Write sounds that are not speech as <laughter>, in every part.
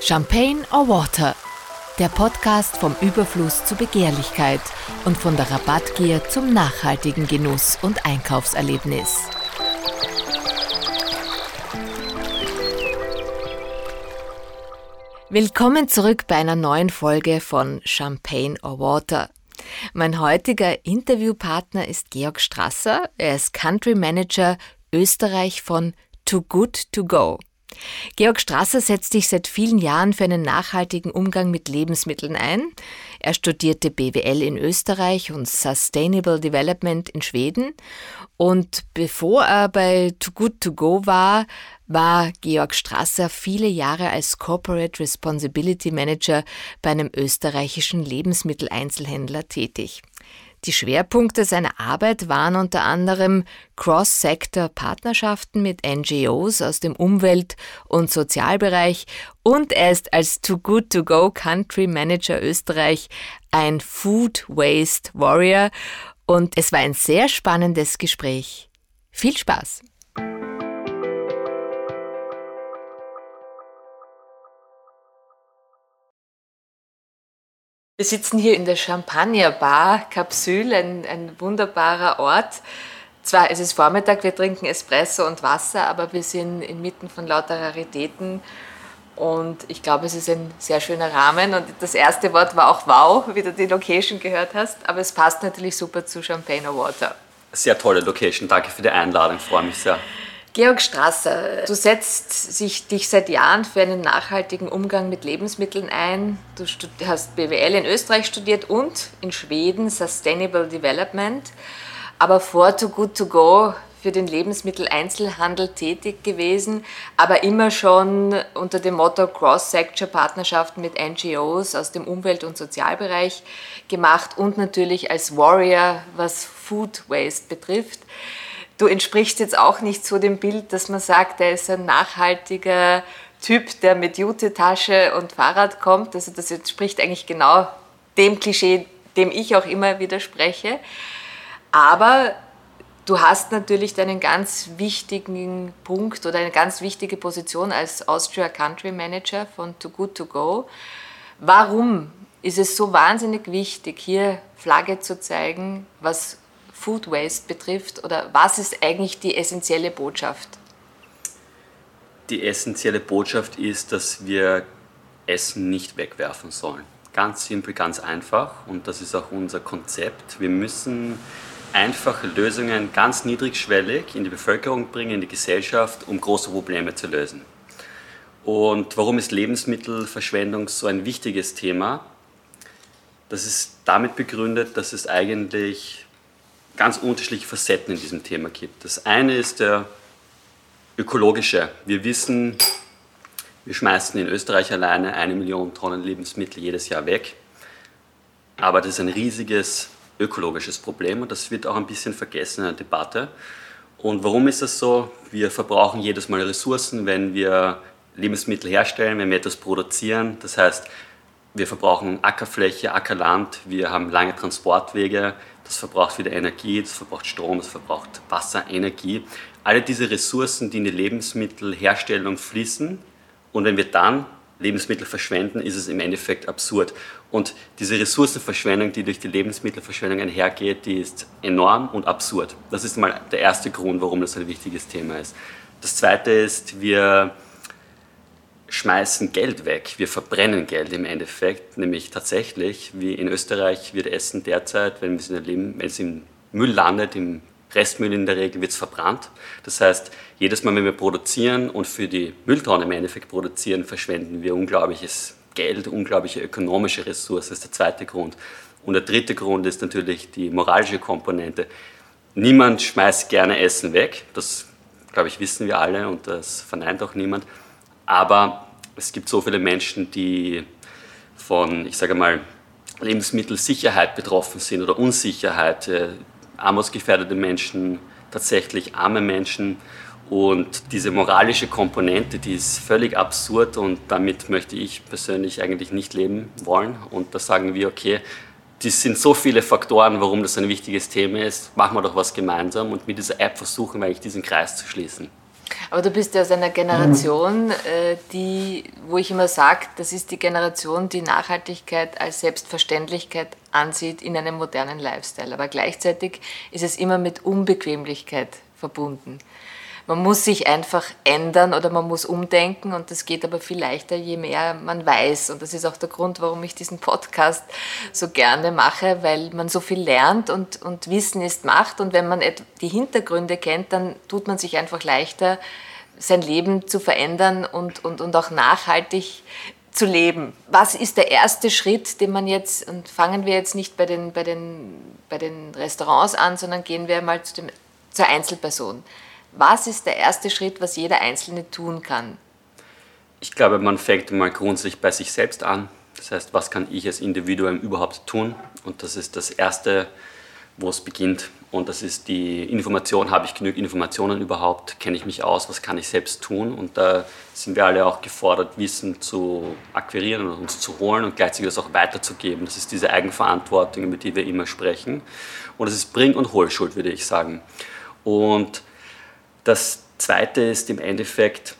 Champagne or Water? Der Podcast vom Überfluss zur Begehrlichkeit und von der Rabattgier zum nachhaltigen Genuss und Einkaufserlebnis. Willkommen zurück bei einer neuen Folge von Champagne or Water. Mein heutiger Interviewpartner ist Georg Strasser. Er ist Country Manager Österreich von Too Good To Go. Georg Strasser setzt sich seit vielen Jahren für einen nachhaltigen Umgang mit Lebensmitteln ein. Er studierte BWL in Österreich und Sustainable Development in Schweden. Und bevor er bei Too Good To Go war, war Georg Strasser viele Jahre als Corporate Responsibility Manager bei einem österreichischen Lebensmitteleinzelhändler tätig. Die Schwerpunkte seiner Arbeit waren unter anderem Cross-Sector-Partnerschaften mit NGOs aus dem Umwelt- und Sozialbereich und er ist als Too Good To Go Country Manager Österreich ein Food Waste Warrior und es war ein sehr spannendes Gespräch. Viel Spaß! Wir sitzen hier in der Champagner Bar Kapsül, ein, ein wunderbarer Ort. Zwar es ist Vormittag, wir trinken Espresso und Wasser, aber wir sind inmitten von lauter Raritäten und ich glaube, es ist ein sehr schöner Rahmen. Und das erste Wort war auch wow, wie du die Location gehört hast, aber es passt natürlich super zu Champagne Water. Sehr tolle Location, danke für die Einladung, freue mich sehr. Georg Strasser, du setzt sich, dich seit Jahren für einen nachhaltigen Umgang mit Lebensmitteln ein. Du hast BWL in Österreich studiert und in Schweden Sustainable Development, aber vor Too Good To Go für den Lebensmitteleinzelhandel tätig gewesen, aber immer schon unter dem Motto Cross-Sector-Partnerschaften mit NGOs aus dem Umwelt- und Sozialbereich gemacht und natürlich als Warrior, was Food Waste betrifft du entsprichst jetzt auch nicht so dem Bild, dass man sagt, er ist ein nachhaltiger Typ, der mit Jute-Tasche und Fahrrad kommt. Also das entspricht eigentlich genau dem Klischee, dem ich auch immer widerspreche. Aber du hast natürlich deinen ganz wichtigen Punkt oder eine ganz wichtige Position als Austria Country Manager von Too Good To Go. Warum ist es so wahnsinnig wichtig, hier Flagge zu zeigen, was Food Waste betrifft? Oder was ist eigentlich die essentielle Botschaft? Die essentielle Botschaft ist, dass wir Essen nicht wegwerfen sollen. Ganz simpel, ganz einfach. Und das ist auch unser Konzept. Wir müssen einfache Lösungen ganz niedrigschwellig in die Bevölkerung bringen, in die Gesellschaft, um große Probleme zu lösen. Und warum ist Lebensmittelverschwendung so ein wichtiges Thema? Das ist damit begründet, dass es eigentlich ganz unterschiedliche Facetten in diesem Thema gibt. Das eine ist der ökologische. Wir wissen, wir schmeißen in Österreich alleine eine Million Tonnen Lebensmittel jedes Jahr weg. Aber das ist ein riesiges ökologisches Problem und das wird auch ein bisschen vergessen in der Debatte. Und warum ist das so? Wir verbrauchen jedes Mal Ressourcen, wenn wir Lebensmittel herstellen, wenn wir etwas produzieren. Das heißt, wir verbrauchen Ackerfläche, Ackerland, wir haben lange Transportwege, das verbraucht wieder Energie, das verbraucht Strom, das verbraucht Wasser, Energie. Alle diese Ressourcen, die in die Lebensmittelherstellung fließen und wenn wir dann Lebensmittel verschwenden, ist es im Endeffekt absurd. Und diese Ressourcenverschwendung, die durch die Lebensmittelverschwendung einhergeht, die ist enorm und absurd. Das ist mal der erste Grund, warum das ein wichtiges Thema ist. Das zweite ist, wir schmeißen Geld weg, wir verbrennen Geld im Endeffekt, nämlich tatsächlich, wie in Österreich wird Essen derzeit, wenn es, wenn es im Müll landet, im Restmüll in der Regel wird es verbrannt. Das heißt, jedes Mal, wenn wir produzieren und für die Mülltonne im Endeffekt produzieren, verschwenden wir unglaubliches Geld, unglaubliche ökonomische Ressourcen. Das ist der zweite Grund. Und der dritte Grund ist natürlich die moralische Komponente. Niemand schmeißt gerne Essen weg, das glaube ich wissen wir alle und das verneint auch niemand. Aber es gibt so viele Menschen, die von, ich sage mal, Lebensmittelsicherheit betroffen sind oder Unsicherheit, äh, armutsgefährdete Menschen, tatsächlich arme Menschen. Und diese moralische Komponente, die ist völlig absurd und damit möchte ich persönlich eigentlich nicht leben wollen. Und da sagen wir, okay, das sind so viele Faktoren, warum das ein wichtiges Thema ist, machen wir doch was gemeinsam und mit dieser App versuchen wir eigentlich diesen Kreis zu schließen. Aber du bist ja aus einer Generation, äh, die, wo ich immer sage, das ist die Generation, die Nachhaltigkeit als Selbstverständlichkeit ansieht in einem modernen Lifestyle. Aber gleichzeitig ist es immer mit Unbequemlichkeit verbunden. Man muss sich einfach ändern oder man muss umdenken und das geht aber viel leichter, je mehr man weiß. Und das ist auch der Grund, warum ich diesen Podcast so gerne mache, weil man so viel lernt und, und Wissen ist Macht. Und wenn man die Hintergründe kennt, dann tut man sich einfach leichter, sein Leben zu verändern und, und, und auch nachhaltig zu leben. Was ist der erste Schritt, den man jetzt, und fangen wir jetzt nicht bei den, bei den, bei den Restaurants an, sondern gehen wir mal zu dem, zur Einzelperson. Was ist der erste Schritt, was jeder Einzelne tun kann? Ich glaube, man fängt mal grundsätzlich bei sich selbst an. Das heißt, was kann ich als Individuum überhaupt tun? Und das ist das Erste, wo es beginnt. Und das ist die Information, habe ich genug Informationen überhaupt? Kenne ich mich aus? Was kann ich selbst tun? Und da sind wir alle auch gefordert, Wissen zu akquirieren und uns zu holen und gleichzeitig das auch weiterzugeben. Das ist diese Eigenverantwortung, über die wir immer sprechen. Und das ist Bring- und Hohlschuld, würde ich sagen. Und das Zweite ist im Endeffekt,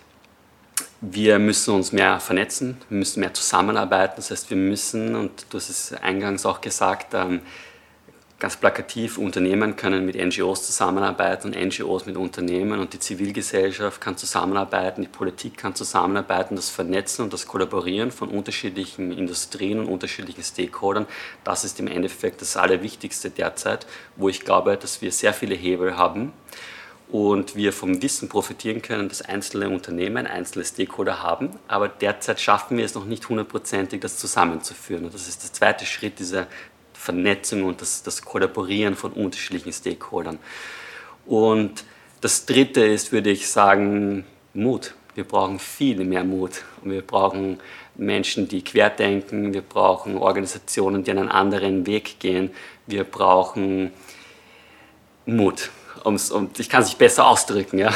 wir müssen uns mehr vernetzen, wir müssen mehr zusammenarbeiten. Das heißt, wir müssen, und du hast es eingangs auch gesagt, ähm, ganz plakativ, Unternehmen können mit NGOs zusammenarbeiten und NGOs mit Unternehmen. Und die Zivilgesellschaft kann zusammenarbeiten, die Politik kann zusammenarbeiten, das Vernetzen und das Kollaborieren von unterschiedlichen Industrien und unterschiedlichen Stakeholdern, das ist im Endeffekt das Allerwichtigste derzeit, wo ich glaube, dass wir sehr viele Hebel haben und wir vom Wissen profitieren können, das einzelne Unternehmen, einzelne Stakeholder haben. Aber derzeit schaffen wir es noch nicht hundertprozentig, das zusammenzuführen. Und das ist der zweite Schritt dieser Vernetzung und das, das Kollaborieren von unterschiedlichen Stakeholdern. Und das dritte ist, würde ich sagen, Mut. Wir brauchen viel mehr Mut. Und wir brauchen Menschen, die querdenken. Wir brauchen Organisationen, die einen anderen Weg gehen. Wir brauchen Mut um's, um, ich kann es nicht besser ausdrücken. Ja.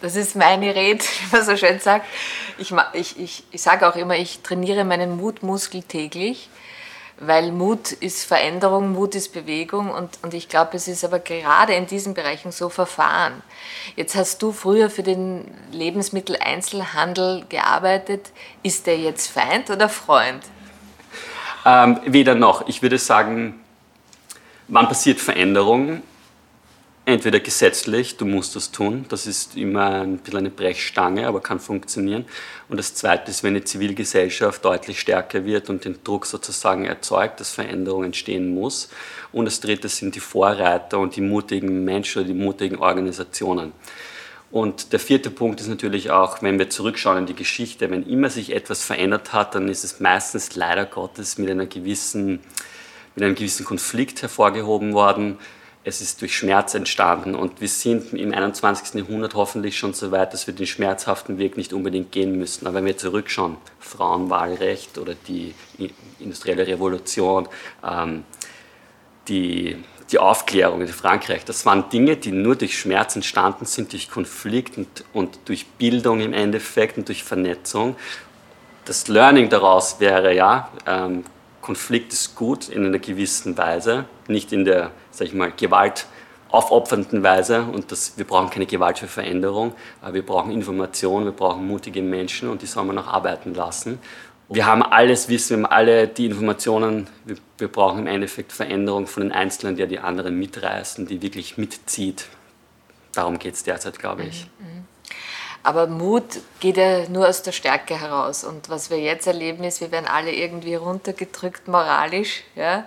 Das ist meine Rede, <laughs> wie man so schön sagt. Ich, ich, ich, ich sage auch immer, ich trainiere meinen Mutmuskel täglich, weil Mut ist Veränderung, Mut ist Bewegung und, und ich glaube, es ist aber gerade in diesen Bereichen so verfahren. Jetzt hast du früher für den Lebensmitteleinzelhandel gearbeitet. Ist der jetzt Feind oder Freund? Ähm, weder noch. Ich würde sagen, wann passiert Veränderung? Entweder gesetzlich, du musst das tun, das ist immer ein bisschen eine Brechstange, aber kann funktionieren. Und das Zweite ist, wenn die Zivilgesellschaft deutlich stärker wird und den Druck sozusagen erzeugt, dass Veränderung entstehen muss. Und das Dritte sind die Vorreiter und die mutigen Menschen oder die mutigen Organisationen. Und der vierte Punkt ist natürlich auch, wenn wir zurückschauen in die Geschichte, wenn immer sich etwas verändert hat, dann ist es meistens leider Gottes mit, einer gewissen, mit einem gewissen Konflikt hervorgehoben worden es ist durch Schmerz entstanden und wir sind im 21. Jahrhundert hoffentlich schon so weit, dass wir den schmerzhaften Weg nicht unbedingt gehen müssen. Aber wenn wir zurückschauen, Frauenwahlrecht oder die industrielle Revolution, ähm, die, die Aufklärung in Frankreich, das waren Dinge, die nur durch Schmerz entstanden sind, durch Konflikt und, und durch Bildung im Endeffekt und durch Vernetzung. Das Learning daraus wäre ja, ähm, Konflikt ist gut in einer gewissen Weise, nicht in der, sag ich mal, Gewalt aufopfernden Weise und das, wir brauchen keine Gewalt für Veränderung, aber wir brauchen Information, wir brauchen mutige Menschen und die soll man auch arbeiten lassen. Wir haben alles Wissen, wir haben alle die Informationen, wir, wir brauchen im Endeffekt Veränderung von den Einzelnen, der die anderen mitreißen, die wirklich mitzieht. Darum geht es derzeit, glaube ich. Mhm. Aber Mut geht ja nur aus der Stärke heraus. Und was wir jetzt erleben, ist, wir werden alle irgendwie runtergedrückt moralisch. Ja?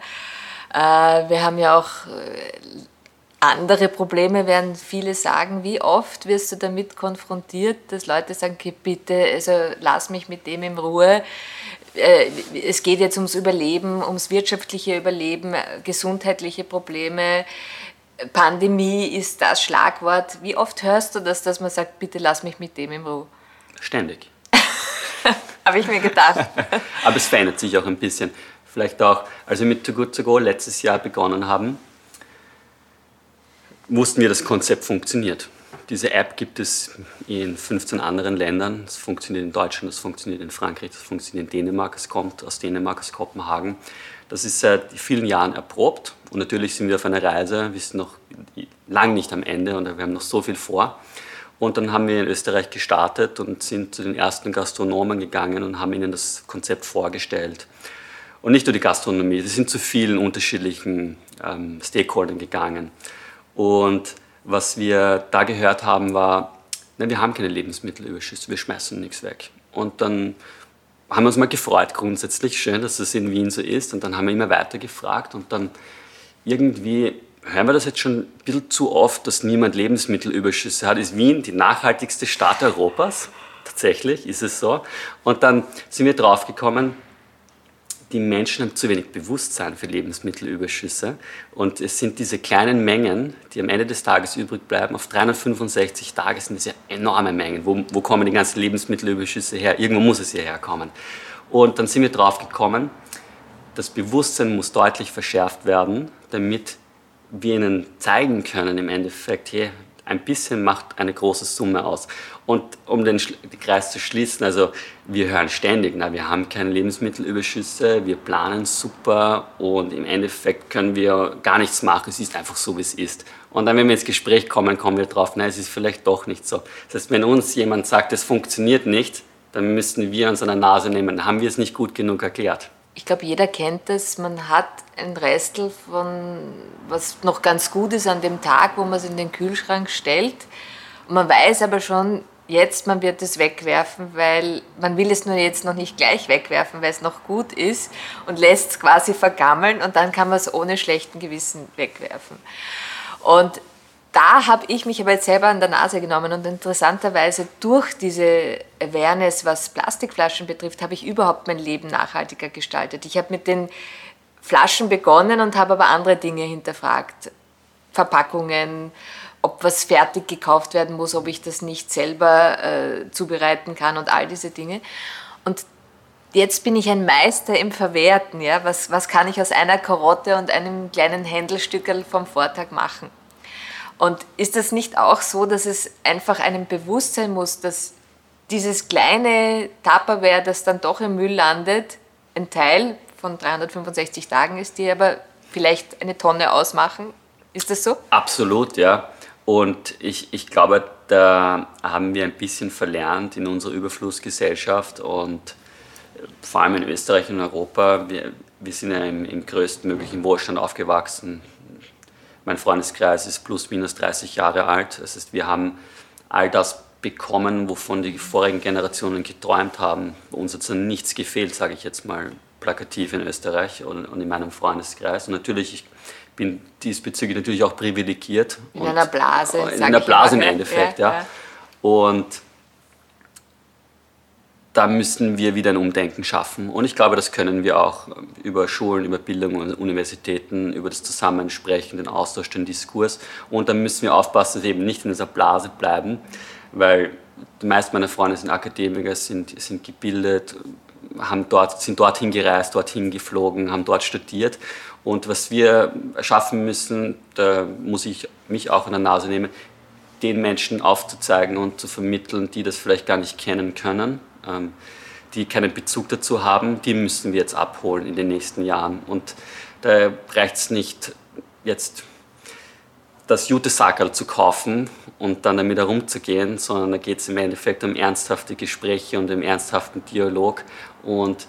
Äh, wir haben ja auch äh, andere Probleme, werden viele sagen. Wie oft wirst du damit konfrontiert, dass Leute sagen, okay, bitte, also lass mich mit dem in Ruhe. Äh, es geht jetzt ums Überleben, ums wirtschaftliche Überleben, gesundheitliche Probleme Pandemie ist das Schlagwort. Wie oft hörst du das, dass man sagt, bitte lass mich mit dem in Ruhe? Ständig. <laughs> Habe ich mir gedacht. <laughs> Aber es verändert sich auch ein bisschen. Vielleicht auch, als wir mit Too Good To Go letztes Jahr begonnen haben, wussten wir, das Konzept funktioniert. Diese App gibt es in 15 anderen Ländern. Es funktioniert in Deutschland, es funktioniert in Frankreich, es funktioniert in Dänemark, es kommt aus Dänemark, aus Kopenhagen. Das ist seit vielen Jahren erprobt und natürlich sind wir auf einer Reise, wir sind noch lang nicht am Ende und wir haben noch so viel vor. Und dann haben wir in Österreich gestartet und sind zu den ersten Gastronomen gegangen und haben ihnen das Konzept vorgestellt. Und nicht nur die Gastronomie, wir sind zu vielen unterschiedlichen ähm, Stakeholdern gegangen. Und was wir da gehört haben, war, nein, wir haben keine Lebensmittelüberschüsse, wir schmeißen nichts weg. Und dann haben wir uns mal gefreut, grundsätzlich schön, dass das in Wien so ist. Und dann haben wir immer weiter gefragt und dann irgendwie hören wir das jetzt schon ein bisschen zu oft, dass niemand Lebensmittelüberschüsse hat. Ist Wien die nachhaltigste Stadt Europas? Tatsächlich ist es so. Und dann sind wir draufgekommen, die Menschen haben zu wenig Bewusstsein für Lebensmittelüberschüsse. Und es sind diese kleinen Mengen, die am Ende des Tages übrig bleiben. Auf 365 Tage sind das ja enorme Mengen. Wo, wo kommen die ganzen Lebensmittelüberschüsse her? Irgendwo muss es hierher kommen. Und dann sind wir draufgekommen, das Bewusstsein muss deutlich verschärft werden, damit wir ihnen zeigen können im Endeffekt, hey, ein bisschen macht eine große Summe aus. Und um den, Kreis zu schließen, also wir hören ständig, na, wir haben keine Lebensmittelüberschüsse, wir planen super und im Endeffekt können wir gar nichts machen, es ist einfach so, wie es ist. Und dann, wenn wir ins Gespräch kommen, kommen wir drauf, nein, es ist vielleicht doch nicht so. Das heißt, wenn uns jemand sagt, es funktioniert nicht, dann müssten wir uns an der Nase nehmen, dann haben wir es nicht gut genug erklärt ich glaube, jeder kennt das. Man hat ein Restel von, was noch ganz gut ist an dem Tag, wo man es in den Kühlschrank stellt. Und man weiß aber schon jetzt, man wird es wegwerfen, weil man will es nur jetzt noch nicht gleich wegwerfen, weil es noch gut ist und lässt es quasi vergammeln und dann kann man es ohne schlechten Gewissen wegwerfen. Und da habe ich mich aber jetzt selber an der Nase genommen und interessanterweise durch diese Awareness, was Plastikflaschen betrifft, habe ich überhaupt mein Leben nachhaltiger gestaltet. Ich habe mit den Flaschen begonnen und habe aber andere Dinge hinterfragt. Verpackungen, ob was fertig gekauft werden muss, ob ich das nicht selber äh, zubereiten kann und all diese Dinge. Und jetzt bin ich ein Meister im Verwerten. Ja? Was, was kann ich aus einer Karotte und einem kleinen Händelstückel vom Vortag machen? Und ist das nicht auch so, dass es einfach einem bewusst sein muss, dass dieses kleine Tupperware, das dann doch im Müll landet, ein Teil von 365 Tagen ist, die aber vielleicht eine Tonne ausmachen? Ist das so? Absolut, ja. Und ich, ich glaube, da haben wir ein bisschen verlernt in unserer Überflussgesellschaft und vor allem in Österreich und Europa. Wir, wir sind ja im, im größtmöglichen Wohlstand aufgewachsen. Mein Freundeskreis ist plus minus 30 Jahre alt. Das heißt, wir haben all das bekommen, wovon die vorigen Generationen geträumt haben. Uns hat nichts gefehlt, sage ich jetzt mal plakativ in Österreich und, in meinem Freundeskreis. Und natürlich, ich bin diesbezüglich natürlich auch privilegiert. In einer Blase. In einer Blase im Endeffekt, ja. ja. Und da müssen wir wieder ein Umdenken schaffen. Und ich glaube, das können wir auch über Schulen, über Bildung und Universitäten, über das Zusammensprechen, den Austausch, den Diskurs. Und da müssen wir aufpassen, dass wir eben nicht in dieser Blase bleiben, weil die meisten meiner Freunde sind Akademiker, sind, sind gebildet, haben dort, sind dorthin gereist, dorthin geflogen, haben dort studiert. Und was wir schaffen müssen, da muss ich mich auch an der Nase nehmen, den Menschen aufzuzeigen und zu vermitteln, die das vielleicht gar nicht kennen können ähm, die keinen Bezug dazu haben, die müssen wir jetzt abholen in den nächsten Jahren. Und da reicht es nicht, jetzt das Jute-Sackerl zu kaufen und dann damit herumzugehen, sondern da geht es im Endeffekt um ernsthafte Gespräche und um ernsthaften Dialog und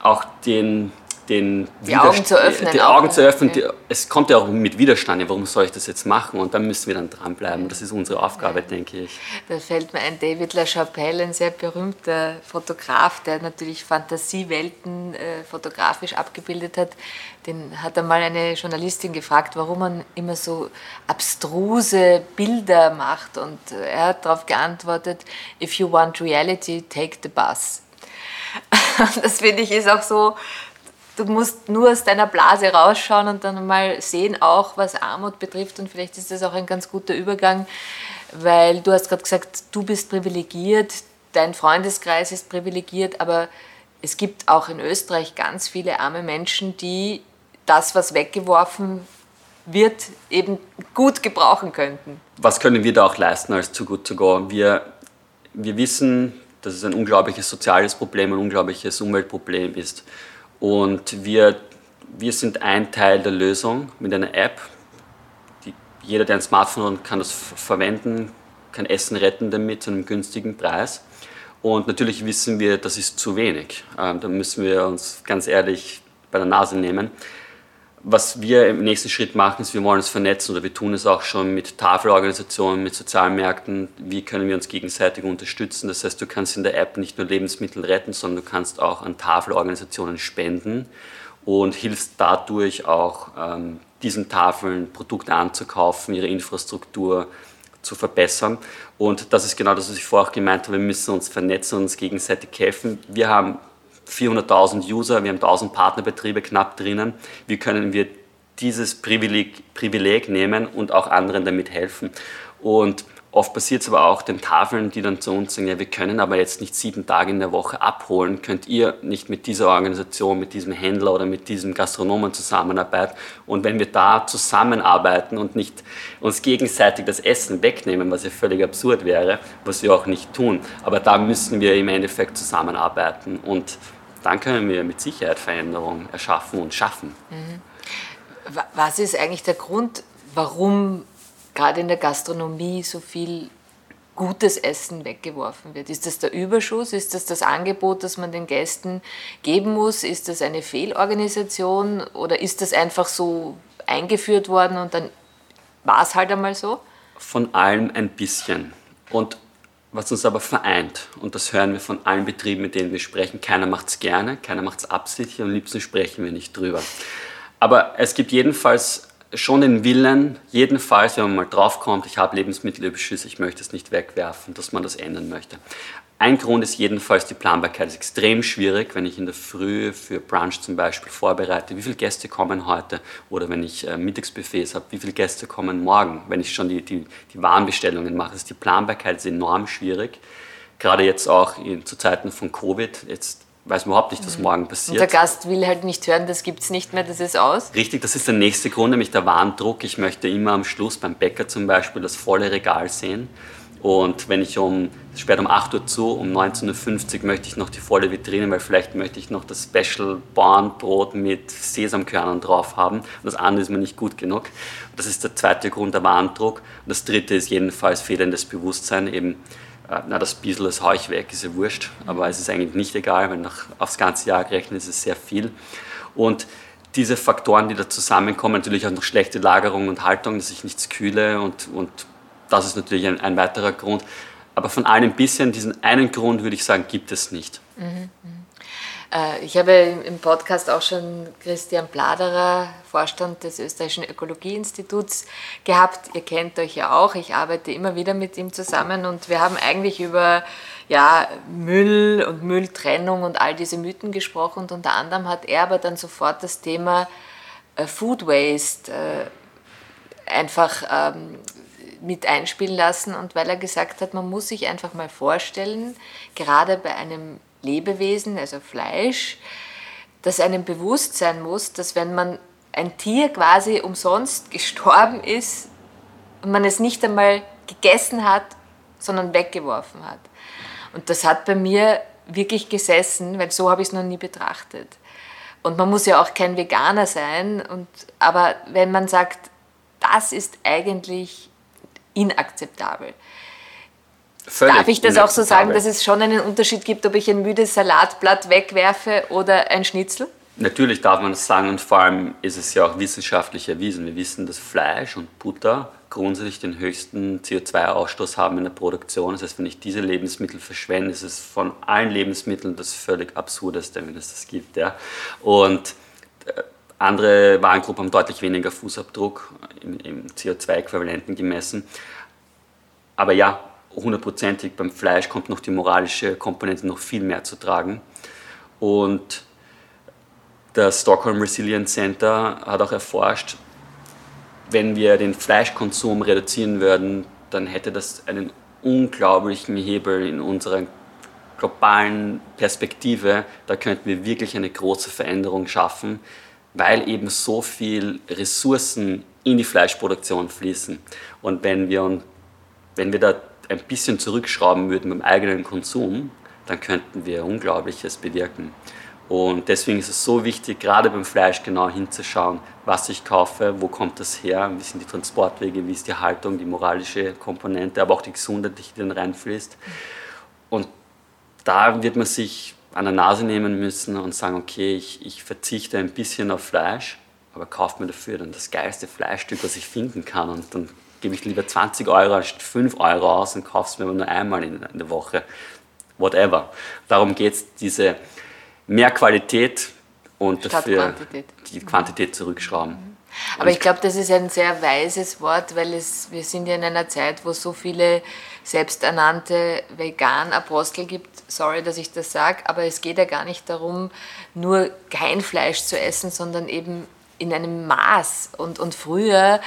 auch den den die Augen zu öffnen. Die Augen zu öffnen. Die, es kommt ja auch mit Widerstand, warum soll ich das jetzt machen? Und dann müssen wir dann dranbleiben. Das ist unsere Aufgabe, ja. denke ich. Da fällt mir ein David LaChapelle, ein sehr berühmter Fotograf, der natürlich Fantasiewelten äh, fotografisch abgebildet hat. Den hat einmal eine Journalistin gefragt, warum man immer so abstruse Bilder macht. Und äh, er hat darauf geantwortet, if you want reality, take the bus. <laughs> das finde ich ist auch so du musst nur aus deiner Blase rausschauen und dann mal sehen, auch was Armut betrifft. Und vielleicht ist das auch ein ganz guter Übergang, weil du hast gerade gesagt, du bist privilegiert, dein Freundeskreis ist privilegiert, aber es gibt auch in Österreich ganz viele arme Menschen, die das, was weggeworfen wird, eben gut gebrauchen könnten. Was können wir da auch leisten als Too Good To Go? Wir, wir wissen, dass es ein unglaubliches soziales Problem, ein unglaubliches Umweltproblem ist. Und wir, wir sind ein Teil der Lösung mit einer App, die jeder, der ein Smartphone hat, kann das verwenden, kann Essen retten damit zu einem günstigen Preis. Und natürlich wissen wir, das ist zu wenig. Ähm, da müssen wir uns ganz ehrlich bei der Nase nehmen. Was wir im nächsten Schritt machen, ist, wir wollen uns vernetzen oder wir tun es auch schon mit Tafelorganisationen, mit Sozialmärkten. Wie können wir uns gegenseitig unterstützen? Das heißt, du kannst in der App nicht nur Lebensmittel retten, sondern du kannst auch an Tafelorganisationen spenden und hilfst dadurch auch ähm, diesen Tafeln Produkte anzukaufen, ihre Infrastruktur zu verbessern. Und das ist genau das, was ich vorher auch gemeint habe. Wir müssen uns vernetzen und uns gegenseitig helfen. Wir haben 400.000 User, wir haben 1000 Partnerbetriebe knapp drinnen. Wie können wir dieses Privileg, Privileg nehmen und auch anderen damit helfen? Und Oft passiert es aber auch den Tafeln, die dann zu uns sagen, ja, wir können aber jetzt nicht sieben Tage in der Woche abholen, könnt ihr nicht mit dieser Organisation, mit diesem Händler oder mit diesem Gastronomen zusammenarbeiten. Und wenn wir da zusammenarbeiten und nicht uns gegenseitig das Essen wegnehmen, was ja völlig absurd wäre, was wir auch nicht tun, aber da müssen wir im Endeffekt zusammenarbeiten und dann können wir mit Sicherheit Veränderungen erschaffen und schaffen. Mhm. Was ist eigentlich der Grund, warum gerade in der Gastronomie so viel gutes Essen weggeworfen wird. Ist das der Überschuss? Ist das das Angebot, das man den Gästen geben muss? Ist das eine Fehlorganisation oder ist das einfach so eingeführt worden und dann war es halt einmal so? Von allem ein bisschen. Und was uns aber vereint, und das hören wir von allen Betrieben, mit denen wir sprechen, keiner macht es gerne, keiner macht es absichtlich, am liebsten sprechen wir nicht drüber. Aber es gibt jedenfalls schon den Willen, jedenfalls, wenn man mal draufkommt, ich habe Lebensmittelüberschüsse, ich möchte es nicht wegwerfen, dass man das ändern möchte. Ein Grund ist jedenfalls, die Planbarkeit ist extrem schwierig, wenn ich in der Früh für Brunch zum Beispiel vorbereite, wie viele Gäste kommen heute oder wenn ich äh, Mittagsbuffets habe, wie viele Gäste kommen morgen, wenn ich schon die, die, die Warenbestellungen mache. Also die Planbarkeit ist enorm schwierig, gerade jetzt auch in, zu Zeiten von Covid, jetzt weiß man überhaupt nicht, was mhm. morgen passiert. Und der Gast will halt nicht hören, das gibt es nicht mehr, das ist aus. Richtig, das ist der nächste Grund, nämlich der Warndruck. Ich möchte immer am Schluss beim Bäcker zum Beispiel das volle Regal sehen. Und wenn ich um, sperrt um 8 Uhr zu, um 19.50 Uhr möchte ich noch die volle Vitrine, weil vielleicht möchte ich noch das Special Bornbrot mit Sesamkörnern drauf haben. Und das andere ist mir nicht gut genug. Das ist der zweite Grund, der Warndruck. Und das dritte ist jedenfalls fehlendes Bewusstsein, eben äh, na, das bisschen das haue ich weg, ist ja wurscht, aber es ist eigentlich nicht egal, weil nach, aufs ganze Jahr gerechnet ist es sehr viel. Und diese Faktoren, die da zusammenkommen, natürlich auch noch schlechte Lagerung und Haltung, dass ich nichts kühle und, und das ist natürlich ein, ein weiterer Grund. Aber von allem ein bisschen, diesen einen Grund würde ich sagen, gibt es nicht. Mhm. Äh, ich habe im Podcast auch schon Christian Bladerer, Vorstand des Österreichischen Ökologieinstituts, gehabt. Ihr kennt euch ja auch. Ich arbeite immer wieder mit ihm zusammen und wir haben eigentlich über ja, Müll und Mülltrennung und all diese Mythen gesprochen. Und unter anderem hat er aber dann sofort das Thema äh, Food Waste äh, einfach ähm, mit einspielen lassen und weil er gesagt hat, man muss sich einfach mal vorstellen, gerade bei einem Lebewesen, also Fleisch, das einem bewusst sein muss, dass wenn man ein Tier quasi umsonst gestorben ist und man es nicht einmal gegessen hat, sondern weggeworfen hat. Und das hat bei mir wirklich gesessen, weil so habe ich es noch nie betrachtet. Und man muss ja auch kein Veganer sein, und, aber wenn man sagt, das ist eigentlich inakzeptabel, Völlig Darf ich das auch so sagen, dass es schon einen Unterschied gibt, ob ich ein müdes Salatblatt wegwerfe oder ein Schnitzel? Natürlich darf man das sagen und vor allem ist es ja auch wissenschaftlich erwiesen. Wir wissen, dass Fleisch und Butter grundsätzlich den höchsten CO2-Ausstoß haben in der Produktion. Das heißt, wenn ich diese Lebensmittel verschwende, ist es von allen Lebensmitteln das völlig absurdeste, wenn es das gibt. Ja. Und äh, andere Warengruppen haben deutlich weniger Fußabdruck im, im CO2-Äquivalenten gemessen. Aber ja, hundertprozentig beim Fleisch kommt noch die moralische Komponente noch viel mehr zu tragen. Und das Stockholm Resilience Center hat auch erforscht, wenn wir den Fleischkonsum reduzieren würden, dann hätte das einen unglaublichen Hebel in unserer globalen Perspektive. Da könnten wir wirklich eine große Veränderung schaffen, weil eben so viel Ressourcen in die Fleischproduktion fließen. Und wenn wir, wenn wir da ein bisschen zurückschrauben würden beim eigenen Konsum, dann könnten wir Unglaubliches bewirken. Und deswegen ist es so wichtig, gerade beim Fleisch genau hinzuschauen, was ich kaufe, wo kommt das her, wie sind die Transportwege, wie ist die Haltung, die moralische Komponente, aber auch die Gesundheit, die dann reinfließt. Und da wird man sich an der Nase nehmen müssen und sagen, okay, ich, ich verzichte ein bisschen auf Fleisch, aber kaufe mir dafür dann das geilste Fleischstück, was ich finden kann. Und dann gebe ich lieber 20 Euro als 5 Euro aus und kaufe es mir nur einmal in, in der Woche. Whatever. Darum geht es, diese mehr Qualität und dafür Quantität. die Quantität zurückschrauben. Aber ich glaube, das ist ein sehr weises Wort, weil es, wir sind ja in einer Zeit, wo es so viele selbsternannte Vegan-Apostel gibt. Sorry, dass ich das sage, aber es geht ja gar nicht darum, nur kein Fleisch zu essen, sondern eben in einem Maß. Und, und früher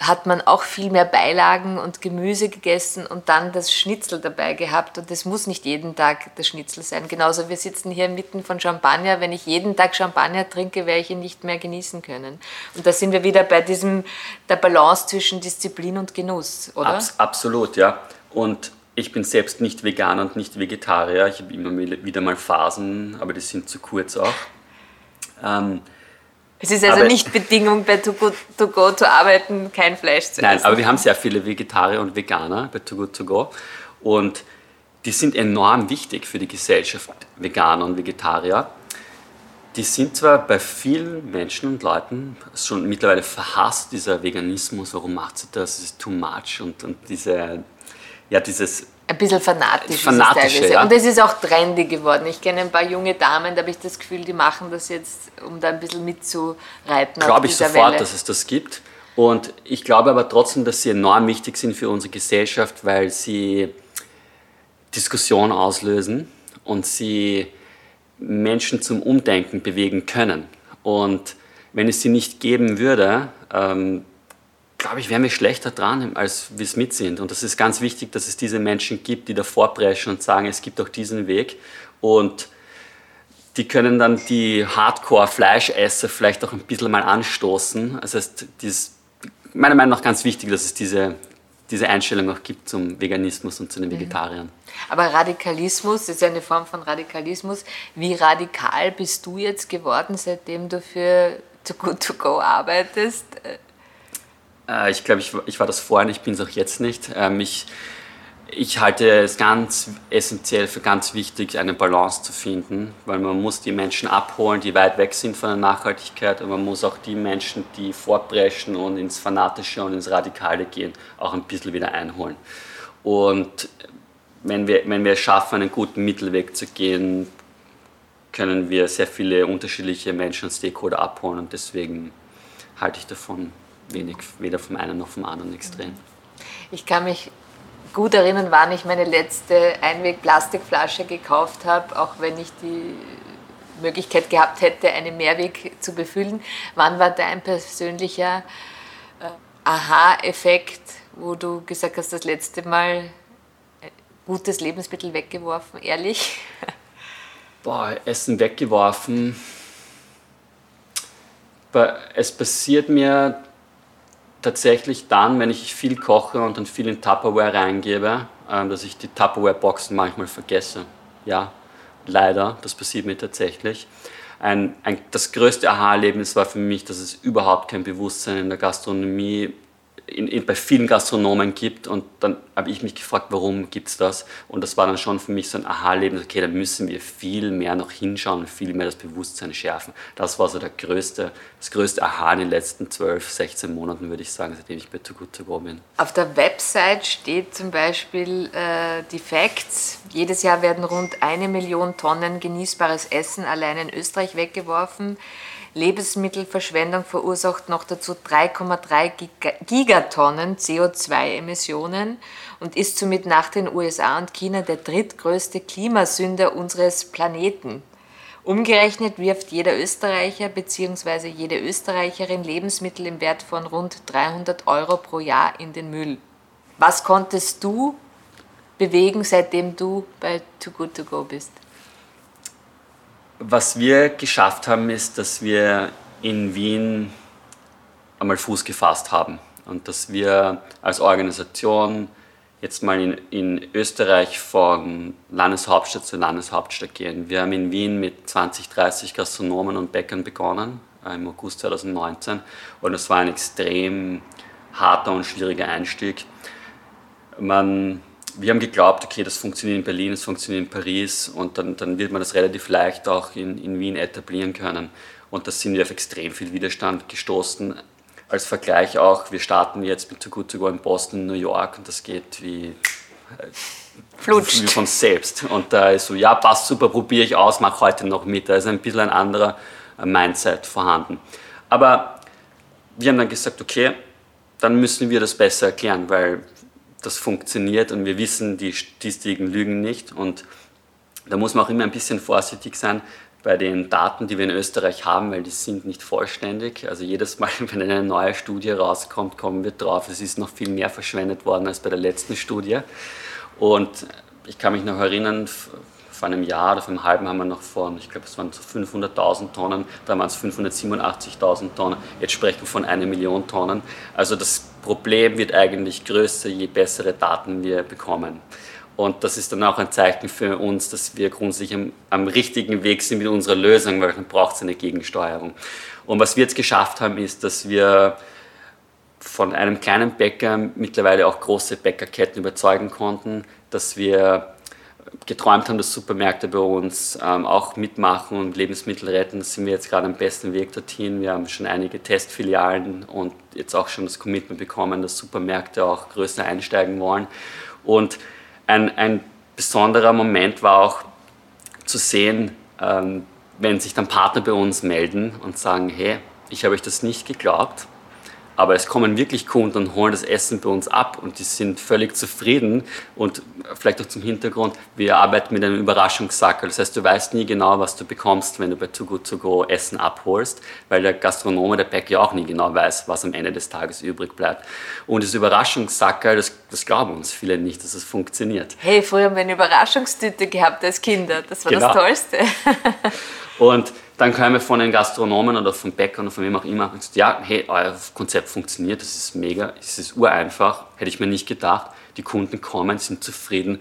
hat man auch viel mehr Beilagen und Gemüse gegessen und dann das Schnitzel dabei gehabt. Und das muss nicht jeden Tag das Schnitzel sein. Genauso, wir sitzen hier mitten von Champagner. Wenn ich jeden Tag Champagner trinke, werde ich ihn nicht mehr genießen können. Und da sind wir wieder bei diesem, der Balance zwischen Disziplin und Genuss, oder? Abs absolut, ja. Und ich bin selbst nicht Veganer und nicht Vegetarier. Ich habe immer wieder mal Phasen, aber die sind zu kurz auch. Ähm, es ist also aber nicht Bedingung, bei Too Good To Go zu arbeiten, kein Fleisch zu essen. Nein, aber wir haben sehr viele Vegetarier und Veganer bei Too Good To Go. Und die sind enorm wichtig für die Gesellschaft, Veganer und Vegetarier. Die sind zwar bei vielen Menschen und Leuten schon mittlerweile verhasst, dieser Veganismus, warum macht sie das, es ist too much und, und diese, ja, dieses ein bisschen fanatisch. Fanatisch, ist ja. Und es ist auch trendy geworden. Ich kenne ein paar junge Damen, da habe ich das Gefühl, die machen das jetzt, um da ein bisschen mitzureiten. Glaube ich sofort, Welle. dass es das gibt. Und ich glaube aber trotzdem, dass sie enorm wichtig sind für unsere Gesellschaft, weil sie Diskussion auslösen und sie Menschen zum Umdenken bewegen können. Und wenn es sie nicht geben würde, ähm, glaube ich, wären wir schlechter dran, als wir es mit sind. Und das ist ganz wichtig, dass es diese Menschen gibt, die davor preschen und sagen, es gibt auch diesen Weg. Und die können dann die Hardcore-Fleischesser vielleicht auch ein bisschen mal anstoßen. Das heißt, das meiner Meinung nach ganz wichtig, dass es diese, diese Einstellung auch gibt zum Veganismus und zu den mhm. Vegetariern. Aber Radikalismus ist ja eine Form von Radikalismus. Wie radikal bist du jetzt geworden, seitdem du für Too Good To Go arbeitest? Äh, ich glaube, ich, ich war das vorhin, ich bin es auch jetzt nicht. Ähm, ich, ich halte es ganz essentiell für ganz wichtig, eine Balance zu finden, weil man muss die Menschen abholen, die weit weg sind von der Nachhaltigkeit und man muss auch die Menschen, die fortbrechen und ins Fanatische und ins Radikale gehen, auch ein bisschen wieder einholen. Und wenn wir, wenn wir es schaffen, einen guten Mittelweg zu gehen, können wir sehr viele unterschiedliche Menschen und Stakeholder abholen und deswegen halte ich davon wenig, weder vom einen noch vom anderen Extrem. Ich kann mich gut erinnern, wann ich meine letzte Einweg-Plastikflasche gekauft habe, auch wenn ich die Möglichkeit gehabt hätte, eine Mehrweg zu befüllen. Wann war dein persönlicher äh, Aha-Effekt, wo du gesagt hast, das letzte Mal gutes Lebensmittel weggeworfen, ehrlich? <laughs> Boah, Essen weggeworfen. Es passiert mir tatsächlich dann, wenn ich viel koche und dann viel in Tupperware reingebe, ähm, dass ich die Tupperware-Boxen manchmal vergesse. Ja, leider, das passiert mir tatsächlich. Ein, ein, das größte Aha-Erlebnis war für mich, dass es überhaupt kein Bewusstsein in der Gastronomie in, in, bei vielen Gastronomen gibt. Und dann habe ich mich gefragt, warum gibt es das? Und das war dann schon für mich so ein Aha-Leben, okay, da müssen wir viel mehr noch hinschauen und viel mehr das Bewusstsein schärfen. Das war so der größte, das größte Aha in den letzten 12, 16 Monaten, würde ich sagen, seitdem ich bei Too Good To Go bin. Auf der Website steht zum Beispiel äh, die Facts. Jedes Jahr werden rund eine Million Tonnen genießbares Essen allein in Österreich weggeworfen. Lebensmittelverschwendung verursacht noch dazu 3,3 Gigatonnen CO2-Emissionen und ist somit nach den USA und China der drittgrößte Klimasünder unseres Planeten. Umgerechnet wirft jeder Österreicher bzw. jede Österreicherin Lebensmittel im Wert von rund 300 Euro pro Jahr in den Müll. Was konntest du bewegen, seitdem du bei Too Good To Go bist? Was wir geschafft haben, ist, dass wir in Wien einmal Fuß gefasst haben und dass wir als Organisation jetzt mal in, in Österreich von Landeshauptstadt zu Landeshauptstadt gehen. Wir haben in Wien mit 20, 30 Gastronomen und Bäckern begonnen, äh, im August 2019. Und es war ein extrem harter und schwieriger Einstieg. Man, wir haben geglaubt, okay, das funktioniert in Berlin, das funktioniert in Paris und dann, dann wird man das relativ leicht auch in, in Wien etablieren können. Und da sind wir auf extrem viel Widerstand gestoßen als Vergleich auch, wir starten jetzt mit Too Good To Go in Boston, New York und das geht wie, äh, Flutscht. wie von selbst. Und da ist so, ja, passt super, probiere ich aus, mach heute noch mit. Da ist ein bisschen ein anderer äh, Mindset vorhanden. Aber wir haben dann gesagt, okay, dann müssen wir das besser erklären, weil das funktioniert und wir wissen, die Statistiken lügen nicht. Und da muss man auch immer ein bisschen vorsichtig sein, bei den Daten, die wir in Österreich haben, weil die sind nicht vollständig. Also jedes Mal, <laughs> wenn eine neue Studie rauskommt, kommen wir drauf, es ist noch viel mehr verschwendet worden als bei der letzten Studie. Und ich kann mich noch erinnern, vor einem Jahr oder vor einem halben haben wir noch von, ich glaube, es waren so 500.000 Tonnen, da waren es 587.000 Tonnen, jetzt sprechen wir von einer Million Tonnen. Also das Problem wird eigentlich größer, je bessere Daten wir bekommen. Und das ist dann auch ein Zeichen für uns, dass wir grundsätzlich am, am richtigen Weg sind mit unserer Lösung, weil dann braucht es eine Gegensteuerung. Und was wir jetzt geschafft haben, ist, dass wir von einem kleinen Bäcker mittlerweile auch große Bäckerketten überzeugen konnten, dass wir geträumt haben, dass Supermärkte bei uns ähm, auch mitmachen und Lebensmittel retten. Sind wir jetzt gerade am besten Weg dorthin. Wir haben schon einige Testfilialen und jetzt auch schon das Commitment bekommen, dass Supermärkte auch größer einsteigen wollen. Und ein, ein besonderer Moment war auch zu sehen, ähm, wenn sich dann Partner bei uns melden und sagen, hey, ich habe euch das nicht geglaubt, aber es kommen wirklich Kunden und holen das Essen bei uns ab und die sind völlig zufrieden. Und vielleicht auch zum Hintergrund, wir arbeiten mit einem Überraschungssackel. Das heißt, du weißt nie genau, was du bekommst, wenn du bei Too Good To Go Essen abholst, weil der Gastronome, der Bäcker ja auch nie genau weiß, was am Ende des Tages übrig bleibt. Und das Überraschungssackel, das, das glauben uns viele nicht, dass es funktioniert. Hey, früher haben wir eine Überraschungstüte gehabt als Kinder. Das war genau. das Tollste. <laughs> und dann wir von den Gastronomen oder von Bäckern oder von wem auch immer und gesagt, ja, hey, euer Konzept funktioniert, das ist mega, es ist ureinfach, hätte ich mir nicht gedacht. Die Kunden kommen, sind zufrieden,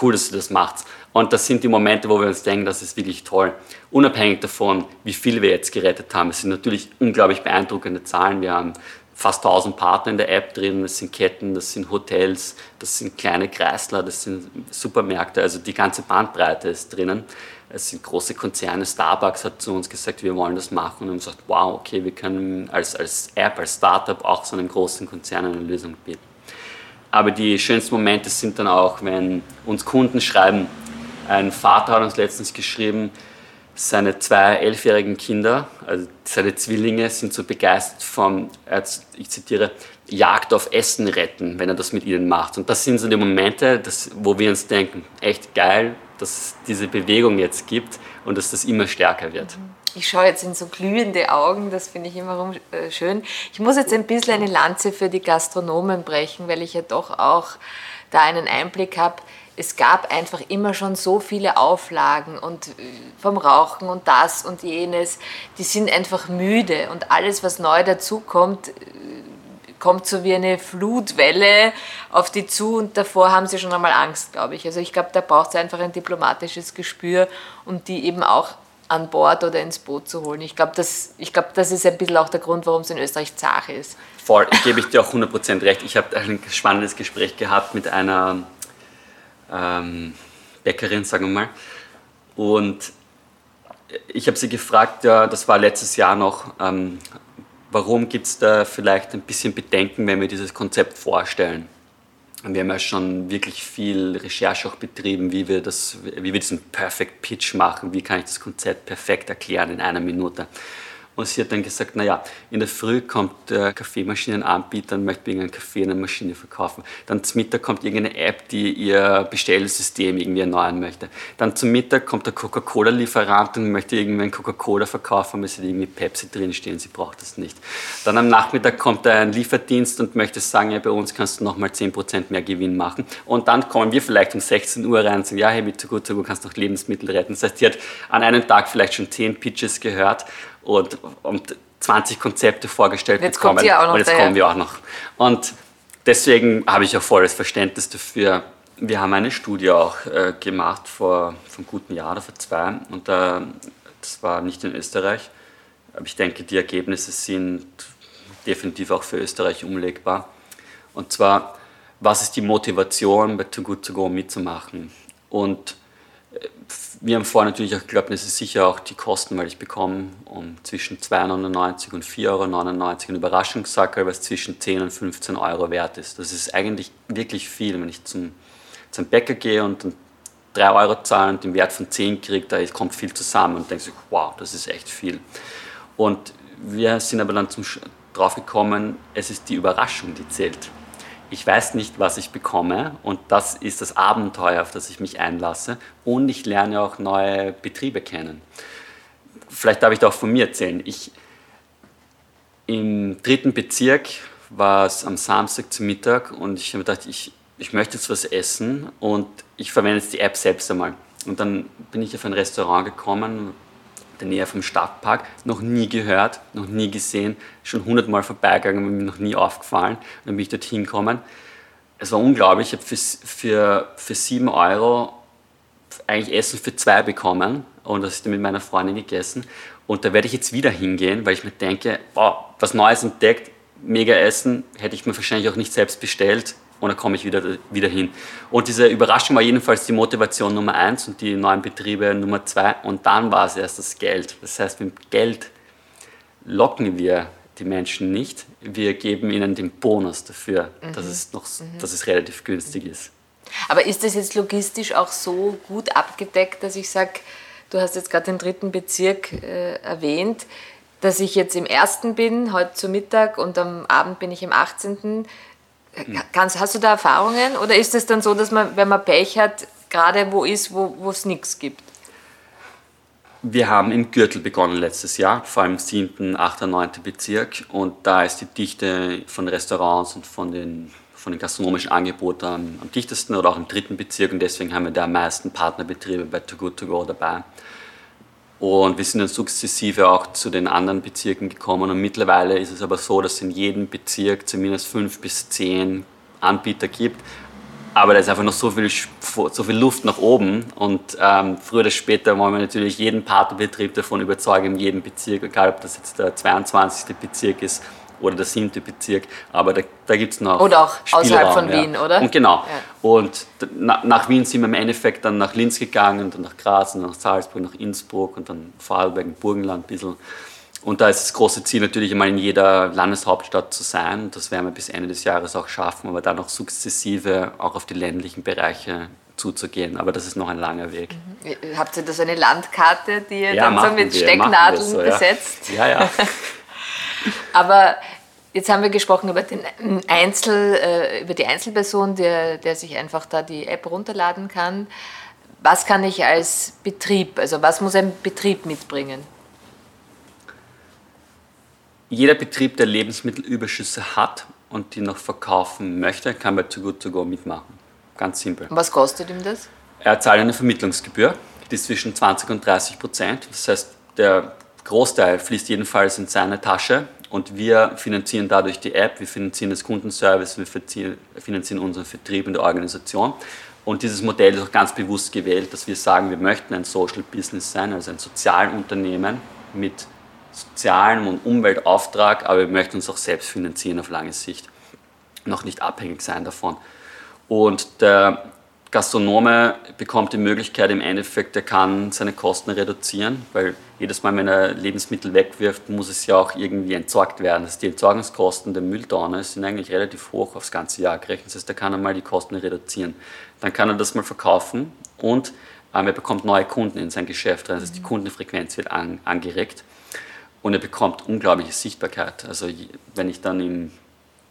cool, dass ihr das macht. Und das sind die Momente, wo wir uns denken, das ist wirklich toll. Unabhängig davon, wie viel wir jetzt gerettet haben. Es sind natürlich unglaublich beeindruckende Zahlen. Wir haben fast 1000 Partner in der App drin. Das sind Ketten, das sind Hotels, das sind kleine Kreisler, das sind Supermärkte. Also die ganze Bandbreite ist drinnen es sind große Konzerne, Starbucks hat zu uns gesagt, wir wollen das machen und haben gesagt, wow, okay, wir können als, als App, als Startup auch so einem großen Konzern eine Lösung bieten. Aber die schönsten Momente sind dann auch, wenn uns Kunden schreiben, ein Vater hat uns letztens geschrieben, seine zwei elfjährigen Kinder, also seine Zwillinge, sind so begeistert vom, ich zitiere, Jagd auf Essen retten, wenn er das mit ihnen macht. Und das sind so die Momente, das, wo wir uns denken, echt geil, dass es diese Bewegung jetzt gibt und dass das immer stärker wird. Ich schaue jetzt in so glühende Augen, das finde ich immer äh, schön. Ich muss jetzt ein bisschen eine Lanze für die Gastronomen brechen, weil ich ja doch auch da einen Einblick habe. Es gab einfach immer schon so viele Auflagen und äh, vom Rauchen und das und jenes. Die sind einfach müde und alles, was neu dazukommt, kommt so wie eine Flutwelle auf die zu und davor haben sie schon einmal Angst, glaube ich. Also ich glaube, da braucht es einfach ein diplomatisches Gespür, um die eben auch an Bord oder ins Boot zu holen. Ich glaube, das, glaub, das ist ein bisschen auch der Grund, warum es in Österreich zach ist. Voll, gebe ich dir auch 100% recht. Ich habe ein spannendes Gespräch gehabt mit einer ähm, Bäckerin, sagen wir mal. Und ich habe sie gefragt, ja, das war letztes Jahr noch, ähm, Warum gibt es da vielleicht ein bisschen Bedenken, wenn wir dieses Konzept vorstellen? Wir haben ja schon wirklich viel Recherche auch betrieben, wie wir, das, wie wir diesen Perfect Pitch machen, wie kann ich das Konzept perfekt erklären in einer Minute. Und sie hat dann gesagt, naja, in der Früh kommt der Kaffeemaschinenanbieter und möchte irgendeinen Kaffee in einer Maschine verkaufen. Dann zum Mittag kommt irgendeine App, die ihr Bestellsystem irgendwie erneuern möchte. Dann zum Mittag kommt der Coca-Cola-Lieferant und möchte irgendwie Coca-Cola verkaufen, weil es irgendwie Pepsi drinstehen, sie braucht das nicht. Dann am Nachmittag kommt ein Lieferdienst und möchte sagen, ja, bei uns kannst du nochmal 10% mehr Gewinn machen. Und dann kommen wir vielleicht um 16 Uhr rein und sagen, ja, hey, mit Go kannst du noch Lebensmittel retten. Das heißt, die hat an einem Tag vielleicht schon 10 Pitches gehört und, und 20 Konzepte vorgestellt jetzt bekommen. Kommt auch noch und jetzt daher. kommen wir auch noch. Und deswegen habe ich auch volles Verständnis dafür. Wir haben eine Studie auch äh, gemacht vor, vor einem guten Jahr oder vor zwei und äh, das war nicht in Österreich, aber ich denke, die Ergebnisse sind definitiv auch für Österreich umlegbar. Und zwar, was ist die Motivation bei Too Good To Go mitzumachen? Und wir haben vorher natürlich auch geglaubt, das ist sicher auch die Kosten, weil ich bekomme um zwischen 2,99 und 4,99 Euro einen Überraschungssackerl, was zwischen 10 und 15 Euro wert ist. Das ist eigentlich wirklich viel, wenn ich zum, zum Bäcker gehe und dann 3 Euro zahle und den Wert von 10 kriege, da kommt viel zusammen und denke sich, wow, das ist echt viel. Und wir sind aber dann zum, drauf gekommen, es ist die Überraschung, die zählt ich weiß nicht, was ich bekomme und das ist das Abenteuer, auf das ich mich einlasse und ich lerne auch neue Betriebe kennen. Vielleicht darf ich da auch von mir erzählen. Ich, Im dritten Bezirk war es am Samstag zum Mittag und ich habe gedacht, ich, ich möchte jetzt was essen und ich verwende jetzt die App selbst einmal. Und dann bin ich auf ein Restaurant gekommen, der Nähe vom Stadtpark, noch nie gehört, noch nie gesehen, schon hundertmal vorbeigegangen, mir noch nie aufgefallen. Dann bin ich dort hingekommen. Es war unglaublich, ich habe für, für, für sieben Euro eigentlich Essen für zwei bekommen und das ist dann mit meiner Freundin gegessen. Und da werde ich jetzt wieder hingehen, weil ich mir denke, wow, was Neues entdeckt, mega Essen, hätte ich mir wahrscheinlich auch nicht selbst bestellt, und dann komme ich wieder, wieder hin. Und diese Überraschung war jedenfalls die Motivation Nummer eins und die neuen Betriebe Nummer zwei. Und dann war es erst das Geld. Das heißt, mit Geld locken wir die Menschen nicht. Wir geben ihnen den Bonus dafür, mhm. dass, es noch, mhm. dass es relativ günstig ist. Aber ist das jetzt logistisch auch so gut abgedeckt, dass ich sage, du hast jetzt gerade den dritten Bezirk äh, erwähnt, dass ich jetzt im ersten bin, heute zu Mittag und am Abend bin ich im 18. Kannst, hast du da Erfahrungen oder ist es dann so, dass man, wenn man Pech hat, gerade wo ist, wo es nichts gibt? Wir haben im Gürtel begonnen letztes Jahr, vor allem im 7., 8., 9. Bezirk. Und da ist die Dichte von Restaurants und von den, von den gastronomischen Angeboten am, am dichtesten oder auch im dritten Bezirk. Und deswegen haben wir da am meisten Partnerbetriebe bei Too Good To Go dabei. Und wir sind dann sukzessive auch zu den anderen Bezirken gekommen. Und mittlerweile ist es aber so, dass es in jedem Bezirk zumindest fünf bis zehn Anbieter gibt. Aber da ist einfach noch so viel, so viel Luft nach oben. Und ähm, früher oder später wollen wir natürlich jeden Partnerbetrieb davon überzeugen, in jedem Bezirk, egal ob das jetzt der 22. Bezirk ist oder der siebte Bezirk, aber da, da gibt es noch. Oder auch außerhalb von ja. Wien, oder? Und genau. Ja. Und na, nach Wien sind wir im Endeffekt dann nach Linz gegangen, und dann nach Graz, und nach Salzburg, nach Innsbruck und dann Vorarlberg, Burgenland ein bisschen. Und da ist das große Ziel natürlich einmal in jeder Landeshauptstadt zu sein. Das werden wir bis Ende des Jahres auch schaffen, aber dann auch sukzessive auch auf die ländlichen Bereiche zuzugehen. Aber das ist noch ein langer Weg. Mhm. Habt ihr da so eine Landkarte, die ihr ja, dann so mit wir, Stecknadeln so, besetzt? Ja, ja. <laughs> <laughs> Aber jetzt haben wir gesprochen über, den Einzel, äh, über die Einzelperson, der, der sich einfach da die App runterladen kann. Was kann ich als Betrieb, also was muss ein Betrieb mitbringen? Jeder Betrieb, der Lebensmittelüberschüsse hat und die noch verkaufen möchte, kann bei Too Good To Go mitmachen. Ganz simpel. Und was kostet ihm das? Er zahlt eine Vermittlungsgebühr, die ist zwischen 20 und 30 Prozent. Das heißt, der Großteil fließt jedenfalls in seine Tasche und wir finanzieren dadurch die App, wir finanzieren das Kundenservice, wir finanzieren unseren Vertrieb in der Organisation. Und dieses Modell ist auch ganz bewusst gewählt, dass wir sagen, wir möchten ein Social Business sein, also ein Sozialunternehmen mit sozialem und Umweltauftrag, aber wir möchten uns auch selbst finanzieren auf lange Sicht, noch nicht abhängig sein davon. Und der Gastronome bekommt die Möglichkeit im Endeffekt, er kann seine Kosten reduzieren, weil jedes Mal, wenn er Lebensmittel wegwirft, muss es ja auch irgendwie entsorgt werden. Das heißt, die Entsorgungskosten der Mülltonne sind eigentlich relativ hoch aufs ganze Jahr gerechnet. Das heißt, er kann einmal die Kosten reduzieren. Dann kann er das mal verkaufen und ähm, er bekommt neue Kunden in sein Geschäft. Das heißt, die Kundenfrequenz wird an, angeregt und er bekommt unglaubliche Sichtbarkeit. Also wenn ich dann im,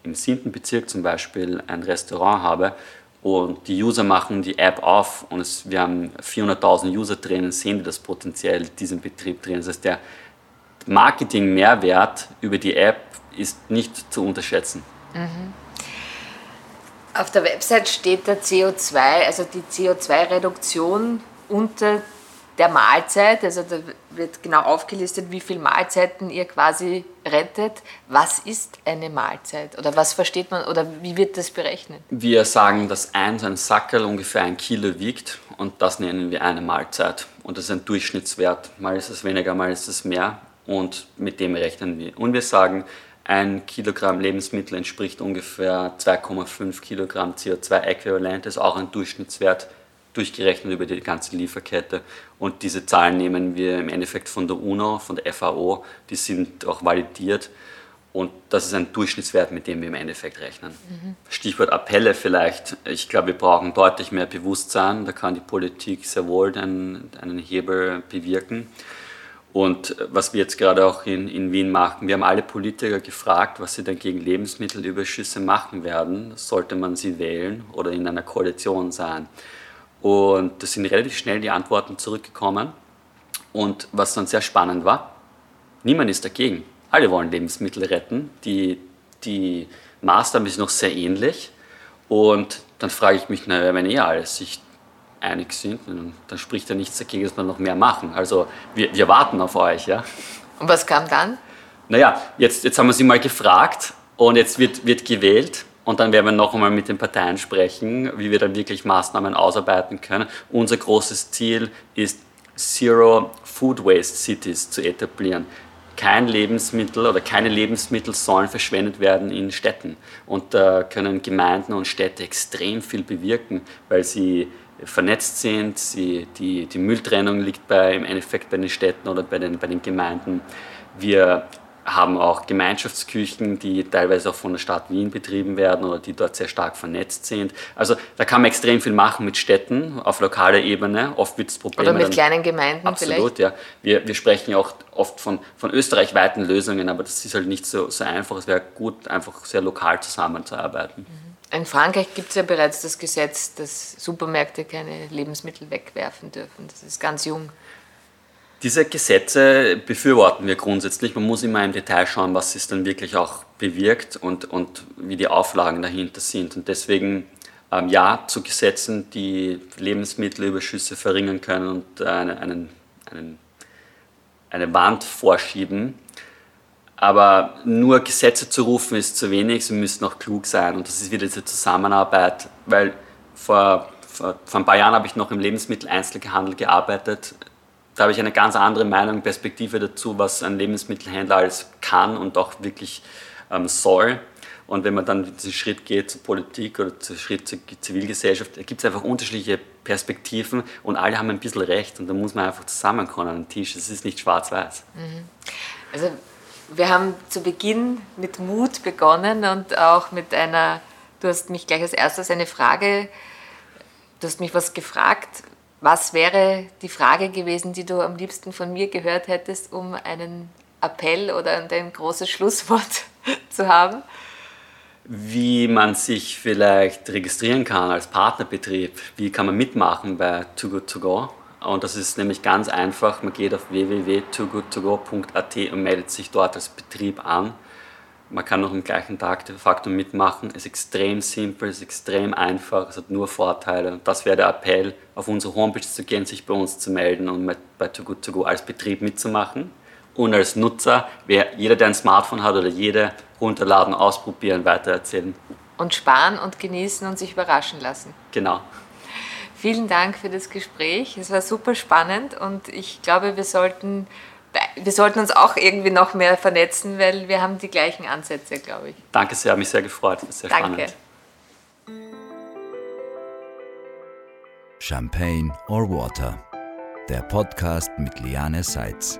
im siebten Bezirk zum Beispiel ein Restaurant habe, und die User machen die App auf und es, wir haben 400.000 User drinnen, sehen die das potenziell diesen Betrieb drin. Das heißt, der Marketing-Mehrwert über die App ist nicht zu unterschätzen. Mhm. Auf der Website steht der CO2, also die CO2-Reduktion unter der Mahlzeit, also da wird genau aufgelistet, wie viele Mahlzeiten ihr quasi rettet. Was ist eine Mahlzeit oder was versteht man oder wie wird das berechnet? Wir sagen, dass ein, ein Sackerl ungefähr ein Kilo wiegt und das nennen wir eine Mahlzeit. Und das ist ein Durchschnittswert. Mal ist es weniger, mal ist es mehr und mit dem rechnen wir. Und wir sagen, ein Kilogramm Lebensmittel entspricht ungefähr 2,5 Kilogramm CO2-Äquivalent, das ist auch ein Durchschnittswert durchgerechnet über die ganze Lieferkette. Und diese Zahlen nehmen wir im Endeffekt von der UNO, von der FAO, die sind auch validiert. Und das ist ein Durchschnittswert, mit dem wir im Endeffekt rechnen. Mhm. Stichwort Appelle vielleicht. Ich glaube, wir brauchen deutlich mehr Bewusstsein. Da kann die Politik sehr wohl einen, einen Hebel bewirken. Und was wir jetzt gerade auch in, in Wien machen, wir haben alle Politiker gefragt, was sie denn gegen Lebensmittelüberschüsse machen werden. Sollte man sie wählen oder in einer Koalition sein? Und da sind relativ schnell die Antworten zurückgekommen. Und was dann sehr spannend war, niemand ist dagegen. Alle wollen Lebensmittel retten. Die, die Maßnahmen sind noch sehr ähnlich. Und dann frage ich mich, naja, wenn eh alle sich einig sind, dann spricht ja nichts dagegen, dass wir noch mehr machen. Also wir, wir warten auf euch. Ja? Und was kam dann? Naja, jetzt, jetzt haben wir sie mal gefragt und jetzt wird, wird gewählt. Und dann werden wir noch einmal mit den Parteien sprechen, wie wir dann wirklich Maßnahmen ausarbeiten können. Unser großes Ziel ist, Zero Food Waste Cities zu etablieren. Kein Lebensmittel oder keine Lebensmittel sollen verschwendet werden in Städten. Und da können Gemeinden und Städte extrem viel bewirken, weil sie vernetzt sind. Sie, die, die Mülltrennung liegt bei, im Endeffekt bei den Städten oder bei den, bei den Gemeinden. Wir haben auch Gemeinschaftsküchen, die teilweise auch von der Stadt Wien betrieben werden oder die dort sehr stark vernetzt sind. Also da kann man extrem viel machen mit Städten auf lokaler Ebene. Oft wird es Probleme. Oder mit kleinen Gemeinden absolut, vielleicht. ja. Wir, wir sprechen ja auch oft von, von österreichweiten Lösungen, aber das ist halt nicht so, so einfach. Es wäre gut, einfach sehr lokal zusammenzuarbeiten. In Frankreich gibt es ja bereits das Gesetz, dass Supermärkte keine Lebensmittel wegwerfen dürfen. Das ist ganz jung. Diese Gesetze befürworten wir grundsätzlich. Man muss immer im Detail schauen, was es dann wirklich auch bewirkt und, und wie die Auflagen dahinter sind. Und deswegen ähm, ja zu Gesetzen, die Lebensmittelüberschüsse verringern können und eine, einen, einen, eine Wand vorschieben. Aber nur Gesetze zu rufen ist zu wenig, sie müssen auch klug sein. Und das ist wieder diese Zusammenarbeit, weil vor, vor, vor ein paar Jahren habe ich noch im Lebensmitteleinzelhandel gearbeitet da habe ich eine ganz andere Meinung, Perspektive dazu, was ein Lebensmittelhändler alles kann und auch wirklich ähm, soll. Und wenn man dann diesen Schritt geht zur Politik oder den Schritt zur Zivilgesellschaft, gibt es einfach unterschiedliche Perspektiven und alle haben ein bisschen recht und da muss man einfach zusammenkommen an den Tisch. Es ist nicht schwarz-weiß. Mhm. Also wir haben zu Beginn mit Mut begonnen und auch mit einer, du hast mich gleich als erstes eine Frage, du hast mich was gefragt, was wäre die Frage gewesen, die du am liebsten von mir gehört hättest, um einen Appell oder ein großes Schlusswort <laughs> zu haben? Wie man sich vielleicht registrieren kann als Partnerbetrieb, wie kann man mitmachen bei Too Good To Go. Und das ist nämlich ganz einfach. Man geht auf www.togoodtogo.at und meldet sich dort als Betrieb an. Man kann noch am gleichen Tag de facto mitmachen. Es ist extrem simpel, es ist extrem einfach, es hat nur Vorteile. Und das wäre der Appell, auf unsere Homepage zu gehen, sich bei uns zu melden und bei Too Good To Go als Betrieb mitzumachen. Und als Nutzer, wer, jeder, der ein Smartphone hat oder jede, runterladen, ausprobieren, weitererzählen. Und sparen und genießen und sich überraschen lassen. Genau. Vielen Dank für das Gespräch. Es war super spannend und ich glaube, wir sollten wir sollten uns auch irgendwie noch mehr vernetzen, weil wir haben die gleichen Ansätze, glaube ich. Danke sehr, hat mich sehr gefreut. Sehr Danke. Spannend. Champagne or Water, der Podcast mit Liane Seitz.